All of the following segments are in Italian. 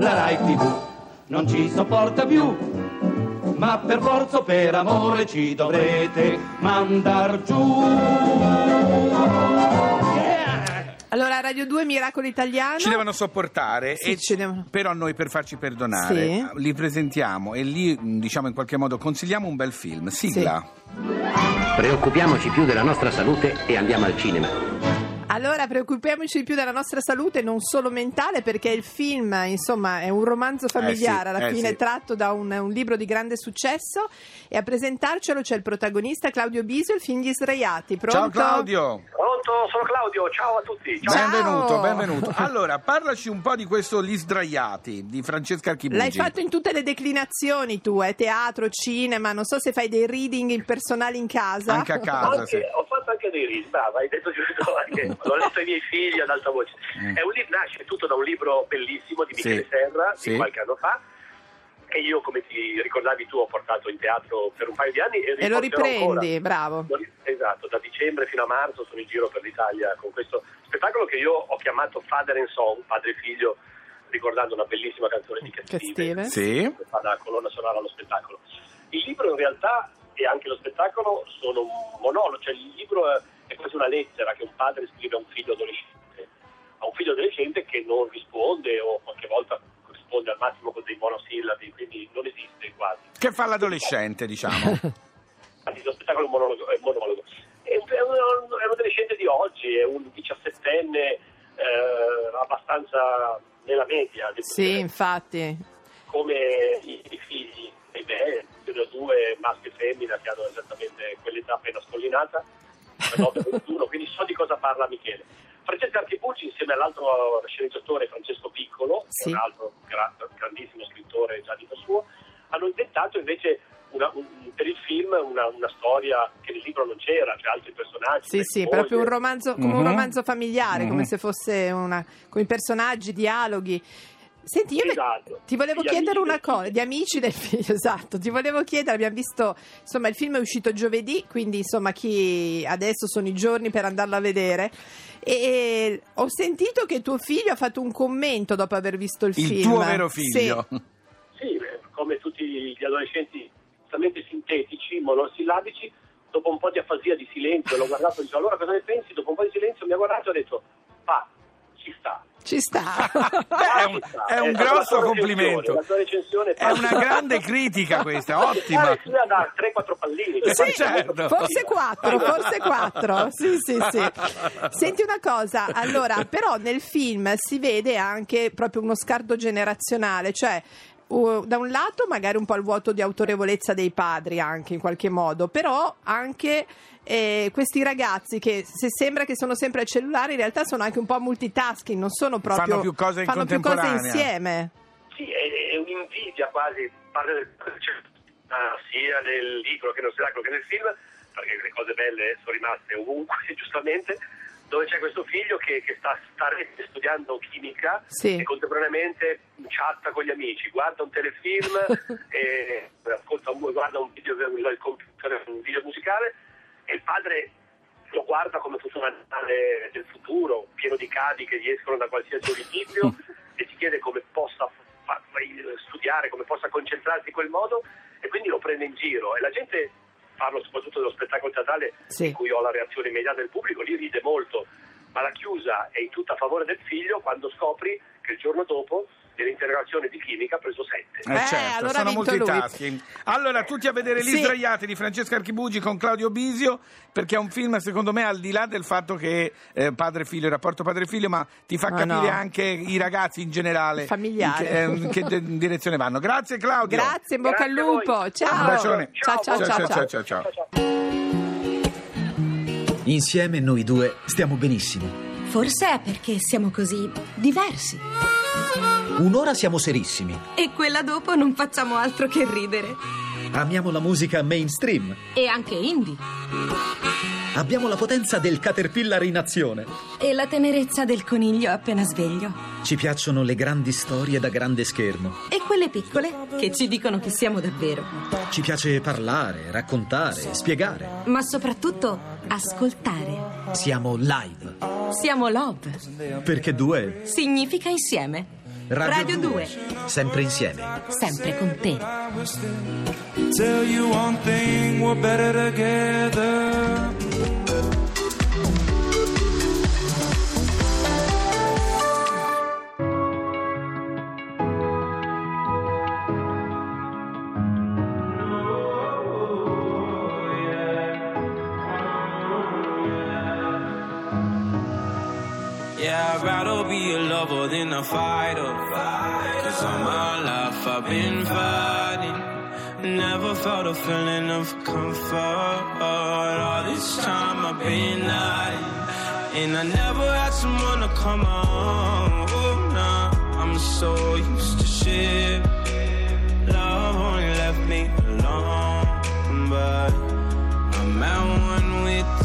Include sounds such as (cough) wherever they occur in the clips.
La Rai TV non ci sopporta più, ma per forza o per amore ci dovrete mandar giù. Allora, Radio 2 Miracolo Italiano. Ci devono sopportare, Sì, e ci devono. però noi per farci perdonare Sì. li presentiamo e lì diciamo in qualche modo consigliamo un bel film. Sigla. Preoccupiamoci più della nostra salute e andiamo al cinema. Allora, preoccupiamoci di più della nostra salute, non solo mentale, perché il film, insomma, è un romanzo familiare, Eh sì, alla eh fine sì. tratto da un, un libro di grande successo. E a presentarcelo c'è il protagonista Claudio Bisio, il film Gli Sdraiati. Pronto? Ciao Claudio. Pronto, sono Claudio, ciao a tutti. Ciao. Benvenuto, benvenuto. (laughs) Allora, parlaci un po' di questo Gli sdraiati di Francesca Archibugi. L'hai fatto in tutte le declinazioni tu, eh? teatro, cinema, non so se fai dei reading impersonali in casa. Anche a casa, Anche- sì. Ho anche dei ris, brava, hai detto giusto, anche, (laughs) l'ho letto ai miei figli ad alta voce. Mm. È un libro, nasce tutto da un libro bellissimo di Michele Sì. Serra Sì. di qualche anno fa. E io, come ti ricordavi tu, ho portato in teatro per un paio di anni e, E lo riprendi, ancora. bravo. Esatto, da dicembre fino a marzo sono in giro per l'Italia con questo spettacolo che io ho chiamato Father and Son, padre e figlio, ricordando una bellissima canzone di Cat Che Stevens stile. Sì. che fa da colonna sonora allo spettacolo. Il libro in realtà e anche lo spettacolo sono un monologo, cioè il libro è, è quasi una lettera che un padre scrive a un figlio adolescente, a un figlio adolescente che non risponde o qualche volta risponde al massimo con dei monosillabi, quindi non esiste quasi. Che fa l'adolescente, diciamo. (laughs) Infatti lo spettacolo è un monologo. È un, monologo. È un, è un- è un adolescente di oggi, è un diciassettenne eh, abbastanza nella media, Sì, dire infatti. come i, i figli dei sono due maschio e femmina che hanno esattamente quell'età appena scollinata, 19-21, quindi so di cosa parla Michele. Francesca Archibucci insieme all'altro sceneggiatore Francesco Piccolo, Sì. che è un altro gra- grandissimo scrittore già di suo, hanno inventato invece una- un- per il film una, una storia che nel libro non c'era, cioè altri personaggi. Sì, sì, mogli. proprio un romanzo, come un Mhm. romanzo familiare, come Mhm. se fosse una, con i personaggi, dialoghi. Senti, io Esatto. ti volevo Gli chiedere una cosa, di amici del figlio, (laughs) esatto, ti volevo chiedere, abbiamo visto, insomma, il film è uscito giovedì, quindi insomma, chi adesso sono i giorni per andarlo a vedere. E ho sentito che tuo figlio ha fatto un commento dopo aver visto il, Il film. tuo vero figlio. Sì. Sì, come tutti gli adolescenti estremamente sintetici, monosillabici, dopo un po' di afasia di silenzio, l'ho guardato e ho detto allora cosa ne pensi? Dopo un po' di silenzio mi ha guardato e ha detto pa, ci sta. Ci sta. (laughs) Beh, è un, è un la grosso complimento. È una grande critica questa, (laughs) ottima. Sì, da 3-4 pallini. Sì, certo. Forse quattro, forse quattro. Sì, sì, sì. Senti una cosa, allora, però nel film si vede anche proprio uno scarto generazionale, cioè uh, da un lato magari un po' il vuoto di autorevolezza dei padri anche in qualche modo, però anche eh, questi ragazzi che se sembra che sono sempre al cellulare in realtà sono anche un po' multitasking, non sono proprio Fanno più cose in fanno più cose insieme. Sì, è, è un'invidia quasi, parte del, cioè, sia nel libro che nello spettacolo che nel film, perché le cose belle sono rimaste ovunque, (laughs) giustamente, dove c'è questo figlio che, che sta, sta studiando chimica Sì. e contemporaneamente chatta con gli amici, guarda un telefilm, (laughs) e ascolta un, guarda un video, il computer, un video musicale e il padre lo guarda come fosse un animale del futuro, pieno di cavi che gli escono da qualsiasi orifizio (laughs) e si chiede come possa fa- studiare, come possa concentrarsi in quel modo e quindi lo prende in giro e la gente, parlo soprattutto dello spettacolo teatrale Sì. in cui ho la reazione immediata del pubblico, lì ride molto, ma la chiusa è in tutta a favore del figlio quando scopri che il giorno dopo dell'interrogazione di chimica ha preso 7. Eh, Eh, certo, allora sono lui. multitasking. Allora, tutti a vedere Gli Sì. sdraiati di Francesca Archibugi con Claudio Bisio, perché è un film, secondo me, al di là del fatto che eh, padre-figlio, il rapporto padre-figlio, ma ti fa Ma capire no. anche i ragazzi in generale Familiare. in che, eh, che de- direzione vanno. Grazie Claudio. Grazie, in bocca al Grazie a voi. lupo. Ciao. Un bacione. Ciao, ciao, ciao, ciao. ciao, ciao. Insieme noi due stiamo benissimo. Forse è perché siamo così diversi. Un'ora siamo serissimi. E quella dopo non facciamo altro che ridere. Amiamo la musica mainstream. E anche indie. Abbiamo la potenza del caterpillar in azione. E la tenerezza del coniglio appena sveglio. Ci piacciono le grandi storie da grande schermo. E quelle piccole che ci dicono che siamo davvero. Ci piace parlare, raccontare, spiegare. Ma soprattutto ascoltare. Siamo live. Siamo love. Perché due Significa insieme. Radio, Radio 2. Sempre insieme. Sempre con te. Tell you one thing, we're better together. A fighter. Cause all my life I've been fighting. Never felt a feeling of comfort. All this time I've been hiding. And I never had someone to come on. Oh, nah, I'm so used to shit. Love only left me alone. But I'm at one with the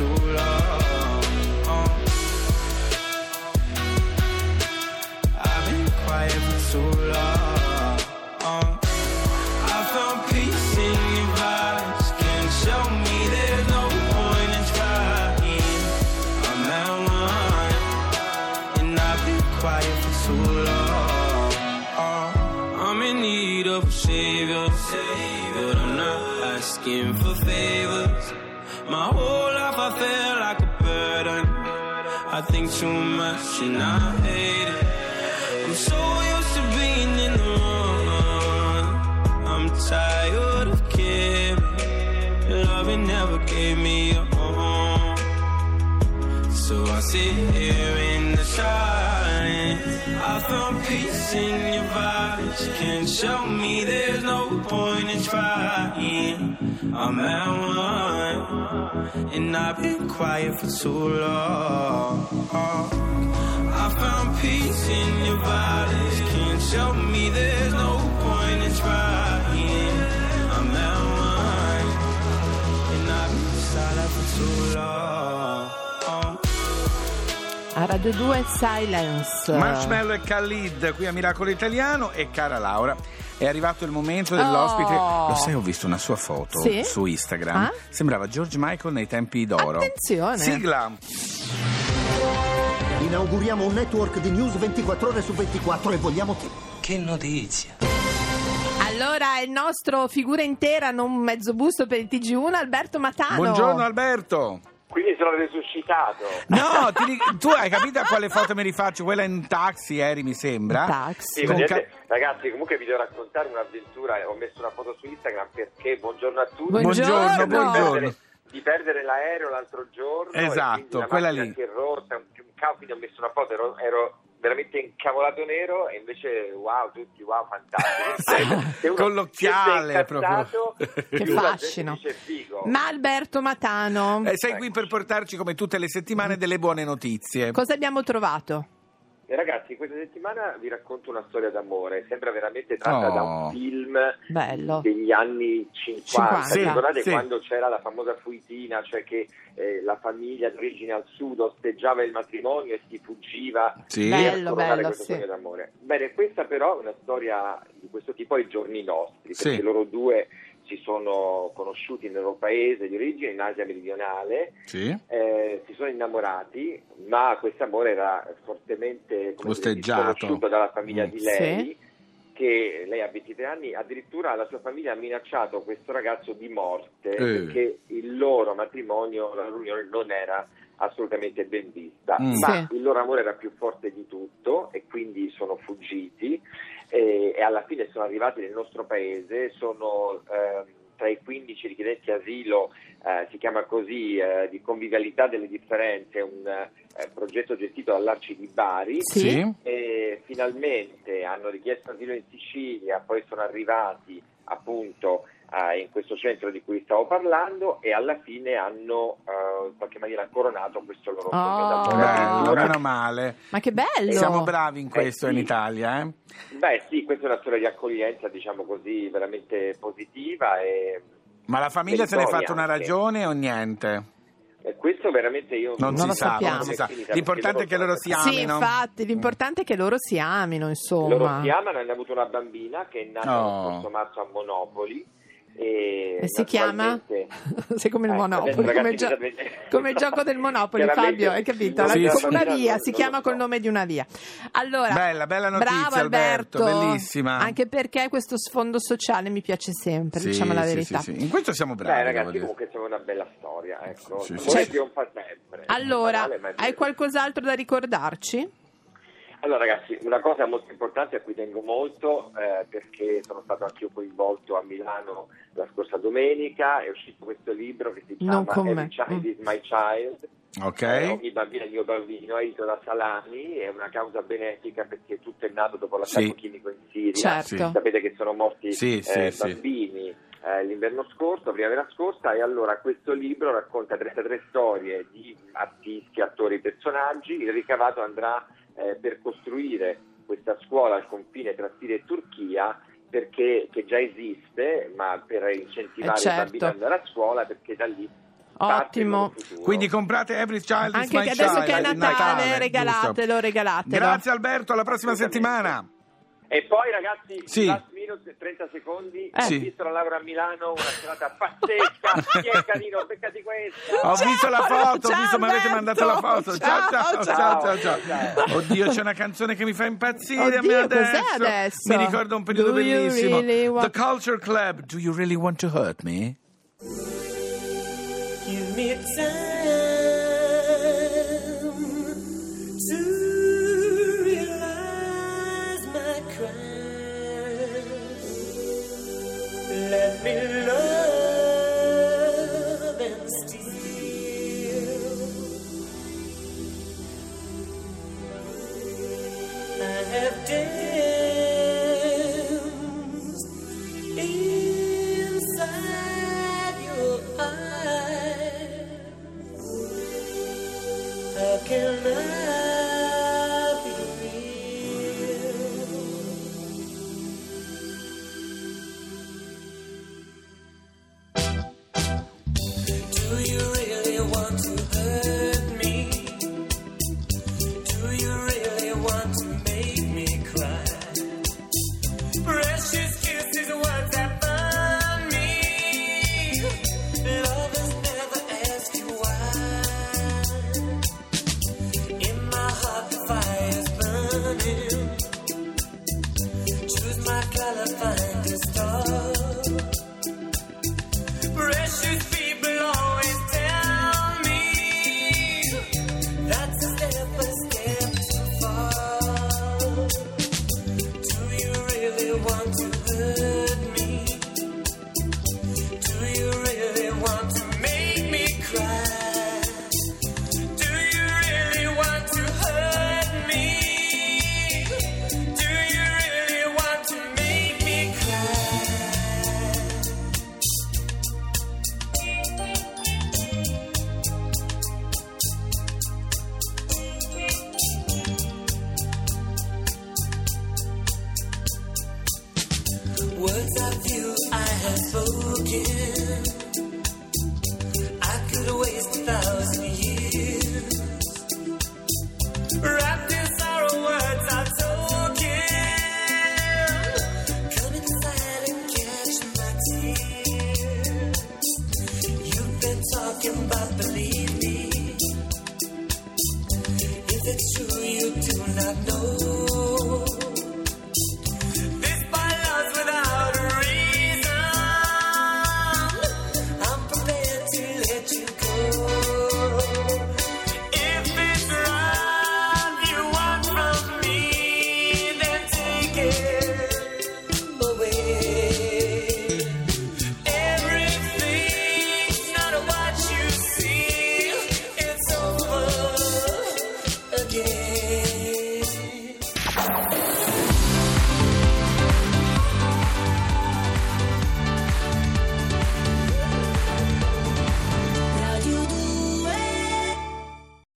Too long. I've been quiet for too long. And I hate it. I'm so used to being in the wrong. I'm tired of caring. Loving never gave me a home. So I sit here in the silence. I found peace in your vibes. Can't show me there's no point in trying. I'm at one, and I've been quiet for too long. In your vibes. Can't show me there's no point in trying. I'm at one, and I've been silent for too long. A Radio 2 Silence. Marshmallow e Khalid qui a Miracolo Italiano e cara Laura è arrivato il momento dell'ospite Oh. lo sai ho visto una sua foto Sì? su Instagram Ah? sembrava George Michael nei tempi d'oro Attenzione. sigla Inauguriamo un network di news 24 ore su 24 e vogliamo che... Che notizia! Allora, il nostro figura intera, non mezzo busto per il TG1, Alberto Matano. buongiorno Alberto Quindi sono resuscitato. no ti tu hai capito a quale foto mi rifaccio quella in taxi eri mi sembra Taxi. Sì, vedete, ca- ragazzi, comunque vi devo raccontare un'avventura. Ho messo una foto su Instagram perché buongiorno a tutti. Buongiorno. buongiorno, buongiorno. Di perdere l'aereo l'altro giorno. Esatto, la quella lì. Si è rotta, un, un caos, quindi ho messo una foto, ero, ero veramente incavolato nero e invece wow, tutti wow, fantastico. (laughs) Siete incazzato, (laughs) Che fascino. Ma Alberto Matano, Eh, sei qui per portarci come tutte le settimane delle buone notizie cosa abbiamo trovato? E ragazzi, questa settimana vi racconto una storia d'amore, sembra veramente tratta Oh. da un film Bello. degli anni 50. 50. Vi ricordate Sì. quando c'era la famosa fuitina, cioè che eh, la famiglia d'origine al sud osteggiava il matrimonio e si fuggiva Sì. per Bello, bello, questo sì. sogno d'amore. Bene, questa però è una storia di questo tipo ai giorni nostri, Sì. perché loro due si sono conosciuti nel loro paese di origine, in Asia meridionale, sì eh, si sono innamorati, ma questo amore era fortemente come dire, Osteggiato. disconosciuto dalla famiglia Mm. di lei, che lei ha 23 anni, addirittura la sua famiglia ha minacciato questo ragazzo di morte Eh. perché il loro matrimonio, la loro unione non era assolutamente ben vista, Mm. ma Sì. il loro amore era più forte di tutto e quindi sono fuggiti e, e alla fine sono arrivati nel nostro paese, sono ehm, tra i 15 richiedenti asilo, eh, si chiama così, eh, di convivialità delle differenze, un eh, progetto gestito dall'Arci di Bari. Sì. E finalmente hanno richiesto asilo in Sicilia, poi sono arrivati appunto eh, in questo centro di cui stavo parlando e alla fine hanno eh, in qualche maniera coronato questo loro sogno Oh. d'amore. Bello, meno male. Ma che bello! Siamo bravi in questo Eh, in sì. Italia, eh? Beh sì, questa è una storia di accoglienza, diciamo così, veramente positiva e, Ma la famiglia se ne è fatta una ragione o niente? e questo veramente io Non, Non si lo sa, non si sa. L'importante è che loro si sono- Sì, amino. infatti, l'importante è che loro si amino, insomma. Loro si amano, hanno avuto una bambina che è nata Oh. marzo a Monopoli. E, E si chiama? Sei (laughs) come il Eh, Monopoli, adesso, come, gio- come il gioco del Monopoli, Fabio, hai capito? Sì, come sì. una via, si chiama col nome di una via. Allora, Bella, bella notizia, bravo Alberto, Alberto, bellissima. Anche perché questo sfondo sociale mi piace sempre, Sì, diciamo la verità. sì, sì. In questo siamo bravi. Beh, ragazzi, dire. comunque siamo una bella storia. Ecco. Sì, sì, sì. fa sempre. Allora, hai qualcos'altro da ricordarci? Allora ragazzi, una cosa molto importante a cui tengo molto, eh, perché sono stato anche io coinvolto a Milano la scorsa domenica, è uscito questo libro che si chiama. Every Child is My Child, Ok. Eh, ogni bambino è il mio bambino, edito da Salani, è una causa benefica perché tutto è nato dopo l'attacco Sì. chimico in Siria. Certo. Sapete che sono morti Sì, eh, sì, sì. bambini eh, l'inverno scorso, primavera scorsa, e allora questo libro racconta 33 storie di artisti, attori, personaggi. Il ricavato andrà eh, per costruire questa scuola al confine tra Siria e Turchia. Perché che già esiste, ma per incentivare Eh, certo. i bambini ad andare a scuola, perché da lì Ottimo. Quindi comprate Every Child is Anche My che adesso Child, che è Natale, giusto. regalatelo, regalatelo. Grazie Alberto, alla prossima settimana. E poi ragazzi, Sì. Minute, 30 secondi, Eh. ho Sì. visto la Laura a Milano, una serata pazzesca, (laughs) chi è carino, beccati questa. Ho Ciao, visto la foto, ho visto, mi avete mandato la foto. Ciao, ciao, Ciao, ciao, ciao. Oddio, c'è una canzone che mi fa impazzire a me Oddio, adesso. cos'è adesso? Mi ricorda un periodo Do bellissimo. really want- The Culture Club. Do you really want to hurt me? Give me time feel